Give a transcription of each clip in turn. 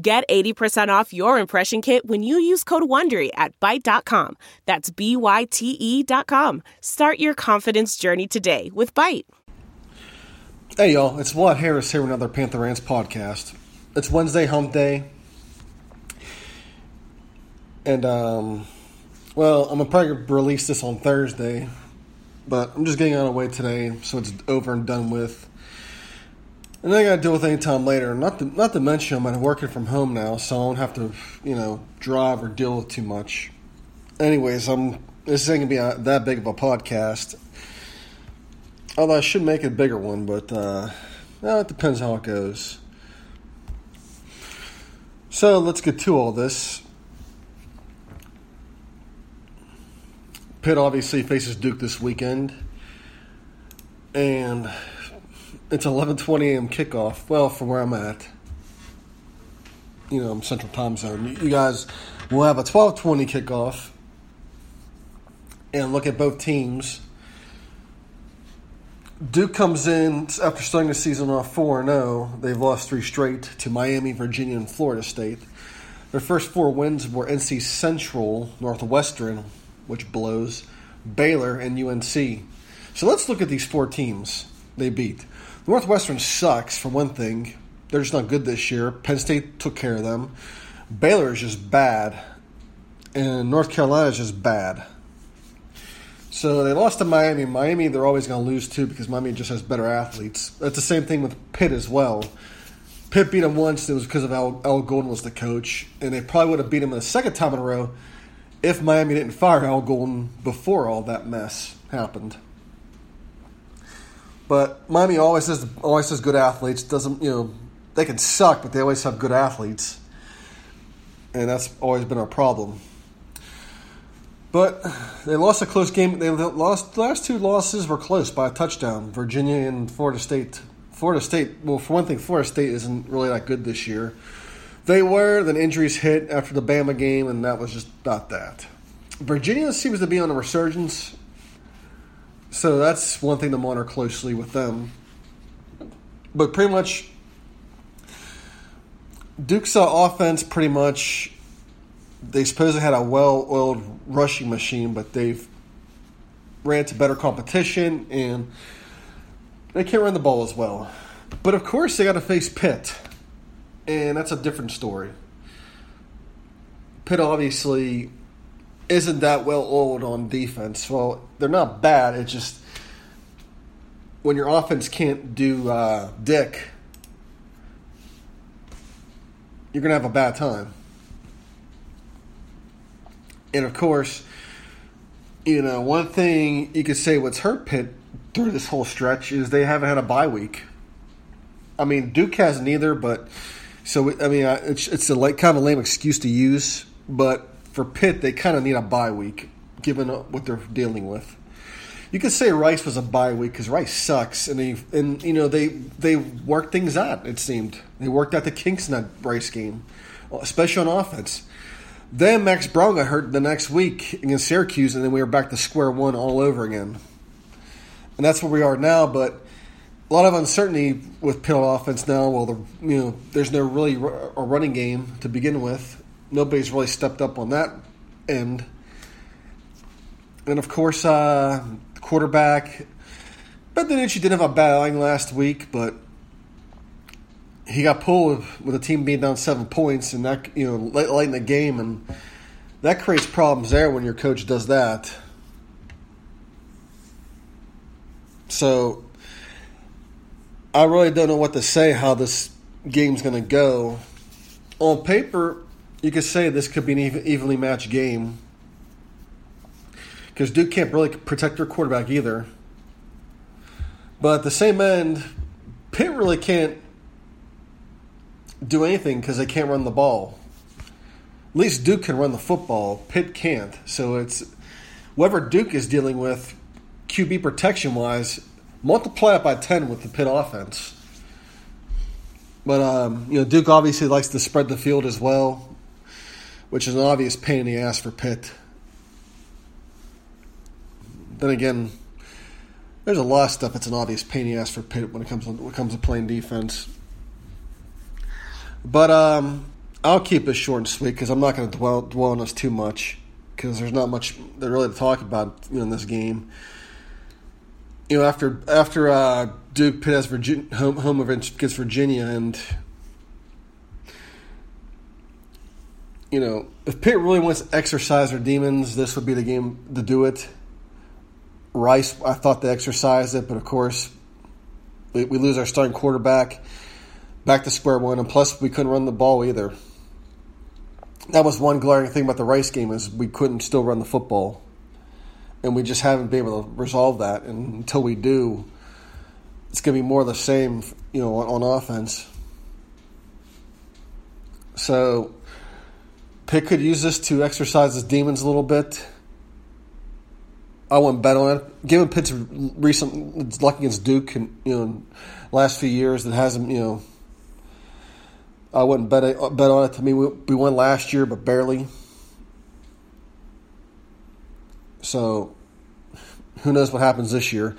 Get 80% off your impression kit when you use code WONDERY at Byte.com. That's B-Y-T-E dot com. Start your confidence journey today with Byte. Hey y'all, it's Vlad Harris here with another Panther Rants podcast. It's Wednesday hump day. And um well, I'm gonna probably release this on Thursday, but I'm just getting out of the way today so it's over and done with. And then I got to deal with any time later. Not to, not to mention, I'm working from home now, so I don't have to, you know, drive or deal with too much. Anyways, I'm this ain't gonna be a, that big of a podcast. Although I should make a bigger one, but uh, well, it depends how it goes. So let's get to all this. Pitt obviously faces Duke this weekend, and it's 11:20 a.m. kickoff. Well, from where I'm at, you know, I'm Central Time Zone. You guys will have a 12:20 kickoff, and look at both teams. Duke comes in after starting the season off 4 0. They've lost three straight to Miami, Virginia, and Florida State. Their first four wins were NC Central, Northwestern, which blows, Baylor, and UNC. So let's look at these four teams they beat. Northwestern sucks, for one thing. They're just not good this year. Penn State took care of them. Baylor is just bad. And North Carolina is just bad. So they lost to Miami. Miami, they're always going to lose too because Miami just has better athletes. That's the same thing with Pitt as well. Pitt beat them once, it was because of Al, Al Golden was the coach. And they probably would have beat him the second time in a row if Miami didn't fire Al Golden before all that mess happened. But Miami always has always has good athletes. Doesn't you know they can suck, but they always have good athletes, and that's always been our problem. But they lost a close game. They lost the last two losses were close by a touchdown. Virginia and Florida State. Florida State. Well, for one thing, Florida State isn't really that good this year. They were. Then injuries hit after the Bama game, and that was just not that. Virginia seems to be on a resurgence. So that's one thing to monitor closely with them. But pretty much, Duke's offense pretty much, they supposedly had a well oiled rushing machine, but they've ran to better competition and they can't run the ball as well. But of course, they got to face Pitt, and that's a different story. Pitt obviously isn't that well oiled on defense. Well, they're not bad. It's just when your offense can't do uh, dick, you're going to have a bad time. And of course, you know, one thing you could say what's hurt Pitt through this whole stretch is they haven't had a bye week. I mean, Duke has neither, but so I mean, it's it's a like kind of lame excuse to use, but for Pitt, they kind of need a bye week given what they're dealing with. You could say Rice was a bye week because Rice sucks, and they and you know they they worked things out. It seemed they worked out the kinks in that Rice game, especially on offense. Then Max Browne hurt the next week against Syracuse, and then we were back to square one all over again. And that's where we are now. But a lot of uncertainty with Pitt offense now. Well, the, you know, there's no really a running game to begin with nobody's really stepped up on that end. And of course, uh, quarterback. Ben DiNucci didn't have a bad outing last week, but he got pulled with the team being down seven points, and that you know late, late in the game, and that creates problems there when your coach does that. So I really don't know what to say how this game's going to go. On paper, you could say this could be an evenly matched game because Duke can't really protect their quarterback either. But at the same end, Pitt really can't do anything because they can't run the ball. At least Duke can run the football. Pitt can't. So it's whatever Duke is dealing with, QB protection wise, multiply it by ten with the Pitt offense. But um, you know, Duke obviously likes to spread the field as well, which is an obvious pain in the ass for Pitt. Then again, there's a lot of stuff that's an obvious pain in the ass for Pitt when it comes to, when it comes to playing defense. But um, I'll keep it short and sweet because I'm not going to dwell, dwell on this too much because there's not much that really to talk about you know, in this game. You know, after after uh, Duke Pitt has Virginia, home home against Virginia, and you know, if Pitt really wants to exercise their demons, this would be the game to do it. Rice, I thought they exercised it, but of course, we, we lose our starting quarterback back to square one, and plus we couldn't run the ball either. That was one glaring thing about the Rice game is we couldn't still run the football, and we just haven't been able to resolve that. And until we do, it's going to be more of the same, you know, on, on offense. So Pitt could use this to exercise his demons a little bit. I wouldn't bet on it. Given Pitt's recent luck against Duke and you know last few years that hasn't you know I wouldn't bet bet on it. To me, we, we won last year, but barely. So, who knows what happens this year?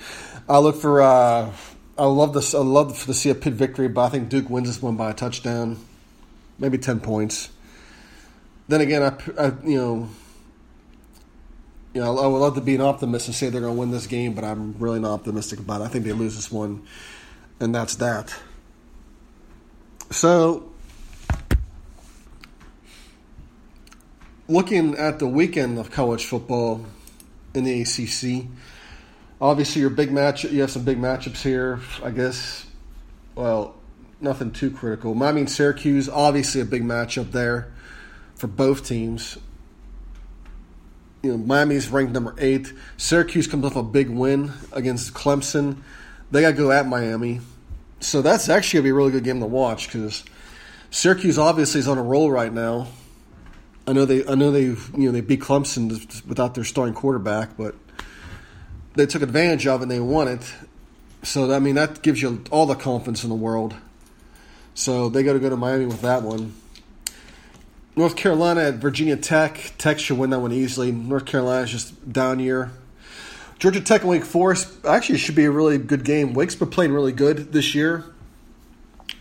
I look for. Uh, I love this. I love to see a Pitt victory, but I think Duke wins this one by a touchdown, maybe ten points. Then again, I, I you know. You know, I would love to be an optimist and say they're going to win this game, but I'm really not optimistic about it. I think they lose this one, and that's that. So, looking at the weekend of college football in the ACC, obviously your big match. You have some big matchups here. I guess. Well, nothing too critical. I mean, Syracuse, obviously a big matchup there for both teams. You know, Miami's ranked number eight. Syracuse comes off a big win against Clemson. They got to go at Miami, so that's actually gonna be a really good game to watch because Syracuse obviously is on a roll right now. I know they I know they you know they beat Clemson without their starting quarterback, but they took advantage of it and they won it. So I mean that gives you all the confidence in the world. So they got to go to Miami with that one. North Carolina at Virginia Tech. Tech should win that one easily. North Carolina's just down year. Georgia Tech and Wake Forest actually should be a really good game. Wake's been playing really good this year.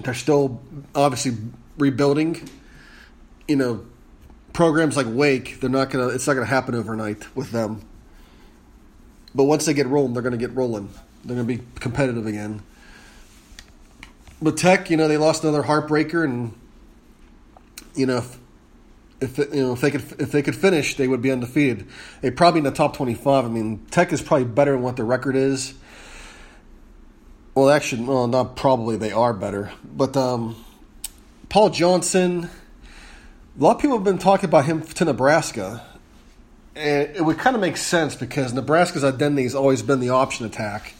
They're still obviously rebuilding. You know, programs like Wake, they're not gonna. It's not gonna happen overnight with them. But once they get rolling, they're gonna get rolling. They're gonna be competitive again. But Tech, you know, they lost another heartbreaker, and you know, if, if you know if they could if they could finish, they would be undefeated. They probably in the top twenty five. I mean, Tech is probably better than what their record is. Well, actually, well, not probably. They are better, but um, Paul Johnson a lot of people have been talking about him to Nebraska. And it would kind of make sense because Nebraska's identity has always been the option attack.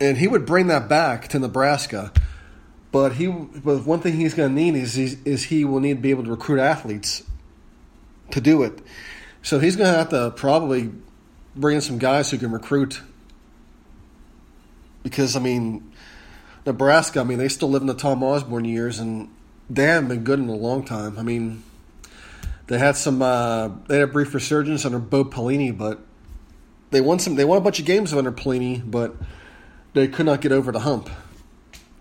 And he would bring that back to Nebraska. But he, but one thing he's going to need is, is he will need to be able to recruit athletes to do it. So he's going to have to probably bring in some guys who can recruit. Because I mean, Nebraska, I mean, they still live in the Tom Osborne years, and they haven't been good in a long time. I mean, they had some. Uh, they had a brief resurgence under Bo Pelini, but they won some. They won a bunch of games under Pelini, but they could not get over the hump.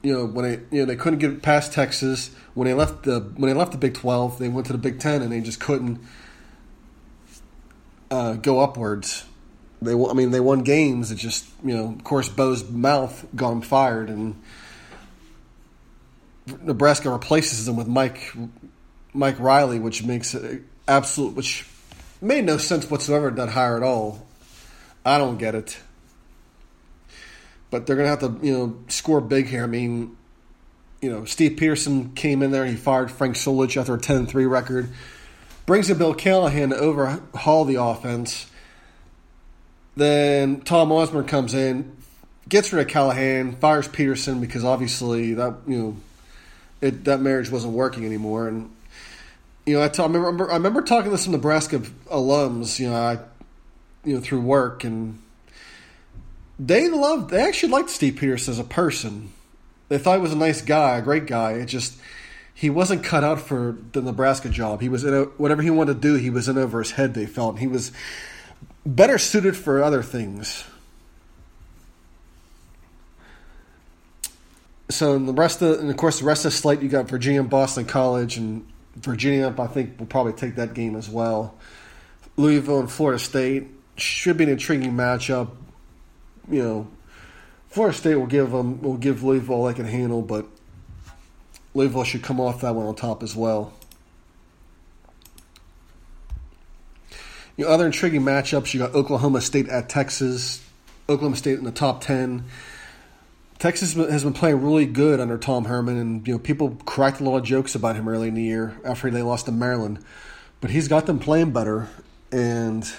You know when they you know they couldn't get past Texas when they left the when they left the Big Twelve. They went to the Big Ten and they just couldn't uh, go upwards. They I mean they won games. It just you know of course Bo's mouth got them fired and. Nebraska replaces them with Mike Mike Riley, which makes it absolute, which made no sense whatsoever Not hire at all. I don't get it. But they're going to have to, you know, score big here. I mean, you know, Steve Pederson came in there. He fired Frank Solich after a 10 3 record. Brings in Bill Callahan to overhaul the offense. Then Tom Osborne comes in, gets rid of Callahan, fires Pederson because obviously that, you know, it, that marriage wasn't working anymore. And you know, I, t- I remember I remember talking to some Nebraska alums, you know, I, you know, through work, and they loved, they actually liked Steve Peters as a person. They thought he was a nice guy, a great guy. It just he wasn't cut out for the Nebraska job. He was in a, whatever he wanted to do. He was in over his head. They felt he was better suited for other things. So the rest of, and of course, the rest of the slate, you got Virginia and Boston College, and Virginia, I think, will probably take that game as well. Louisville and Florida State should be an intriguing matchup. You know, Florida State will give them will give Louisville they can handle, but Louisville should come off that one on top as well. You know, other intriguing matchups, you got Oklahoma State at Texas. Oklahoma State in the top 10. Texas has been playing really good under Tom Herman, and you know people cracked a lot of jokes about him early in the year after they lost to Maryland. But he's got them playing better, and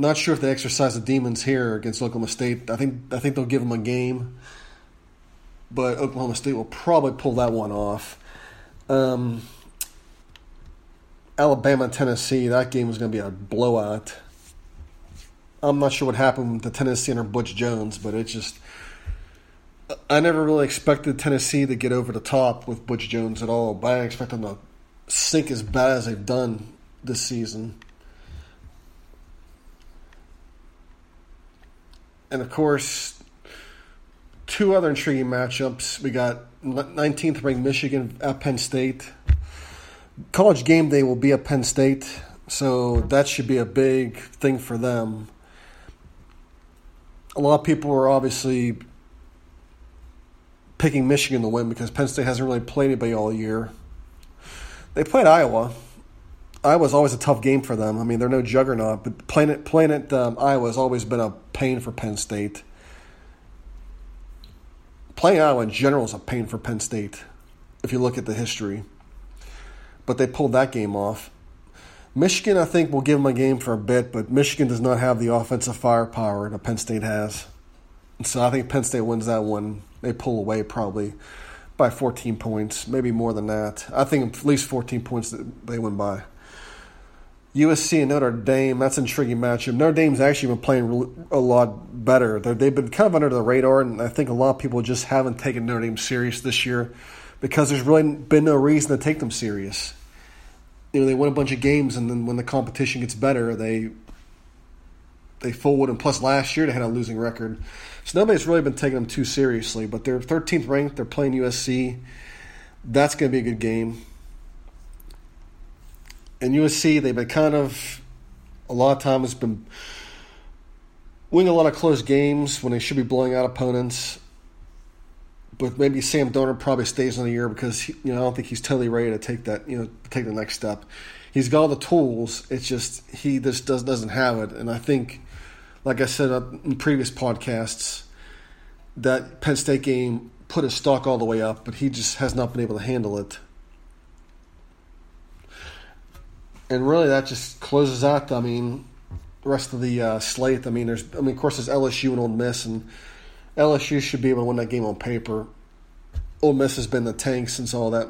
not sure if they exercise the demons here against Oklahoma State. I think I think they'll give them a game but Oklahoma State will probably pull that one off. Um, Alabama Tennessee, that game was going to be a blowout. I'm not sure what happened the Tennessee under Butch Jones, but it just. I never really expected Tennessee to get over the top with Butch Jones at all, but I expect them to sink as bad as they've done this season. And of course, two other intriguing matchups. We got 19th ranked Michigan at Penn State. College game day will be at Penn State, so that should be a big thing for them. A lot of people are obviously picking Michigan to win because Penn State hasn't really played anybody all year. They played Iowa. Iowa's always a tough game for them. I mean, they're no juggernaut, but playing it playing at um, Iowa has always been a pain for Penn State playing Iowa in general is a pain for Penn State if you look at the history. But they pulled that game off. Michigan, I think, will give them a game for a bit, but Michigan does not have the offensive firepower that Penn State has. So I think Penn State wins that one. They pull away probably by 14 points, maybe more than that. I think at least 14 points that they win by. USC and Notre Dame, that's an intriguing matchup. Notre Dame's actually been playing a lot better. they have been kind of under the radar, and I think a lot of people just haven't taken Notre Dame serious this year because there's really been no reason to take them serious. You know, they win a bunch of games, and then when the competition gets better, they they forward. And plus, last year they had a losing record, so nobody's really been taking them too seriously. But they're 13th ranked. They're playing USC. That's going to be a good game and USC, they've been kind of a lot of times been winning a lot of close games when they should be blowing out opponents. But maybe Sam Darnold probably stays on the year because he, you know I don't think he's totally ready to take that you know take the next step. He's got all the tools. It's just he just does doesn't have it, and I think, like I said uh, in previous podcasts, that Penn State game put his stock all the way up, but he just has not been able to handle it. And really that just closes out. I mean, the rest of the uh, slate. I mean, there's. I mean, of course, there's LSU and Ole Miss, and LSU should be able to win that game on paper. Ole Miss has been the tank since all that,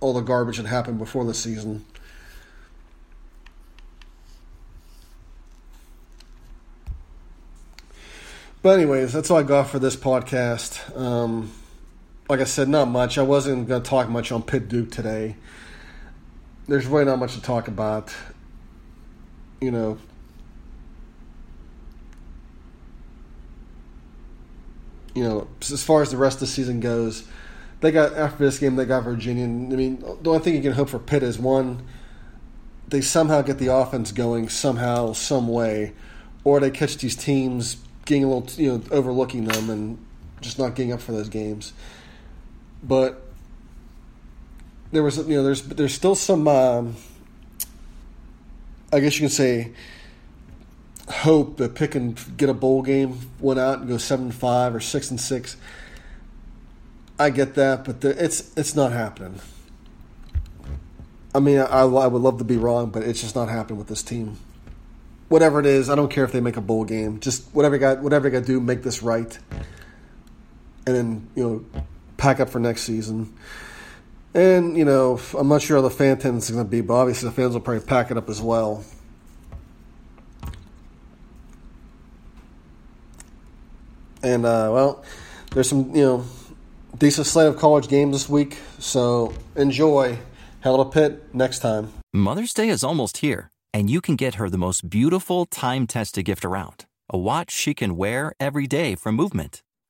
all the garbage that happened before the season. But anyways, that's all I got for this podcast. Um, like I said, not much. I wasn't going to talk much on Pitt Duke today there's really not much to talk about. You know, you know, as far as the rest of the season goes, they got after this game they got Virginia. I mean, the only thing you can hope for Pitt is one, they somehow get the offense going somehow, some way, or they catch these teams getting a little, you know, overlooking them and just not getting up for those games. But there was you know there's there's still some um, I guess you can say hope that Pitt can get a bowl game, went out and go seven and five or six and six. I get that, but the, it's it's not happening. I mean, I, I would love to be wrong, but it's just not happening with this team. Whatever it is, I don't care if they make a bowl game. Just whatever you got, whatever you got to do, make this right, and then you know, pack up for next season. And, you know, I'm not sure how the fan attendance is going to be, but obviously the fans will probably pack it up as well. And, uh, well, there's some, you know, decent slate of college games this week, so enjoy. Hell to Pitt next time. Mother's Day is almost here, and you can get her the most beautiful time tested gift around a watch she can wear every day from Movement.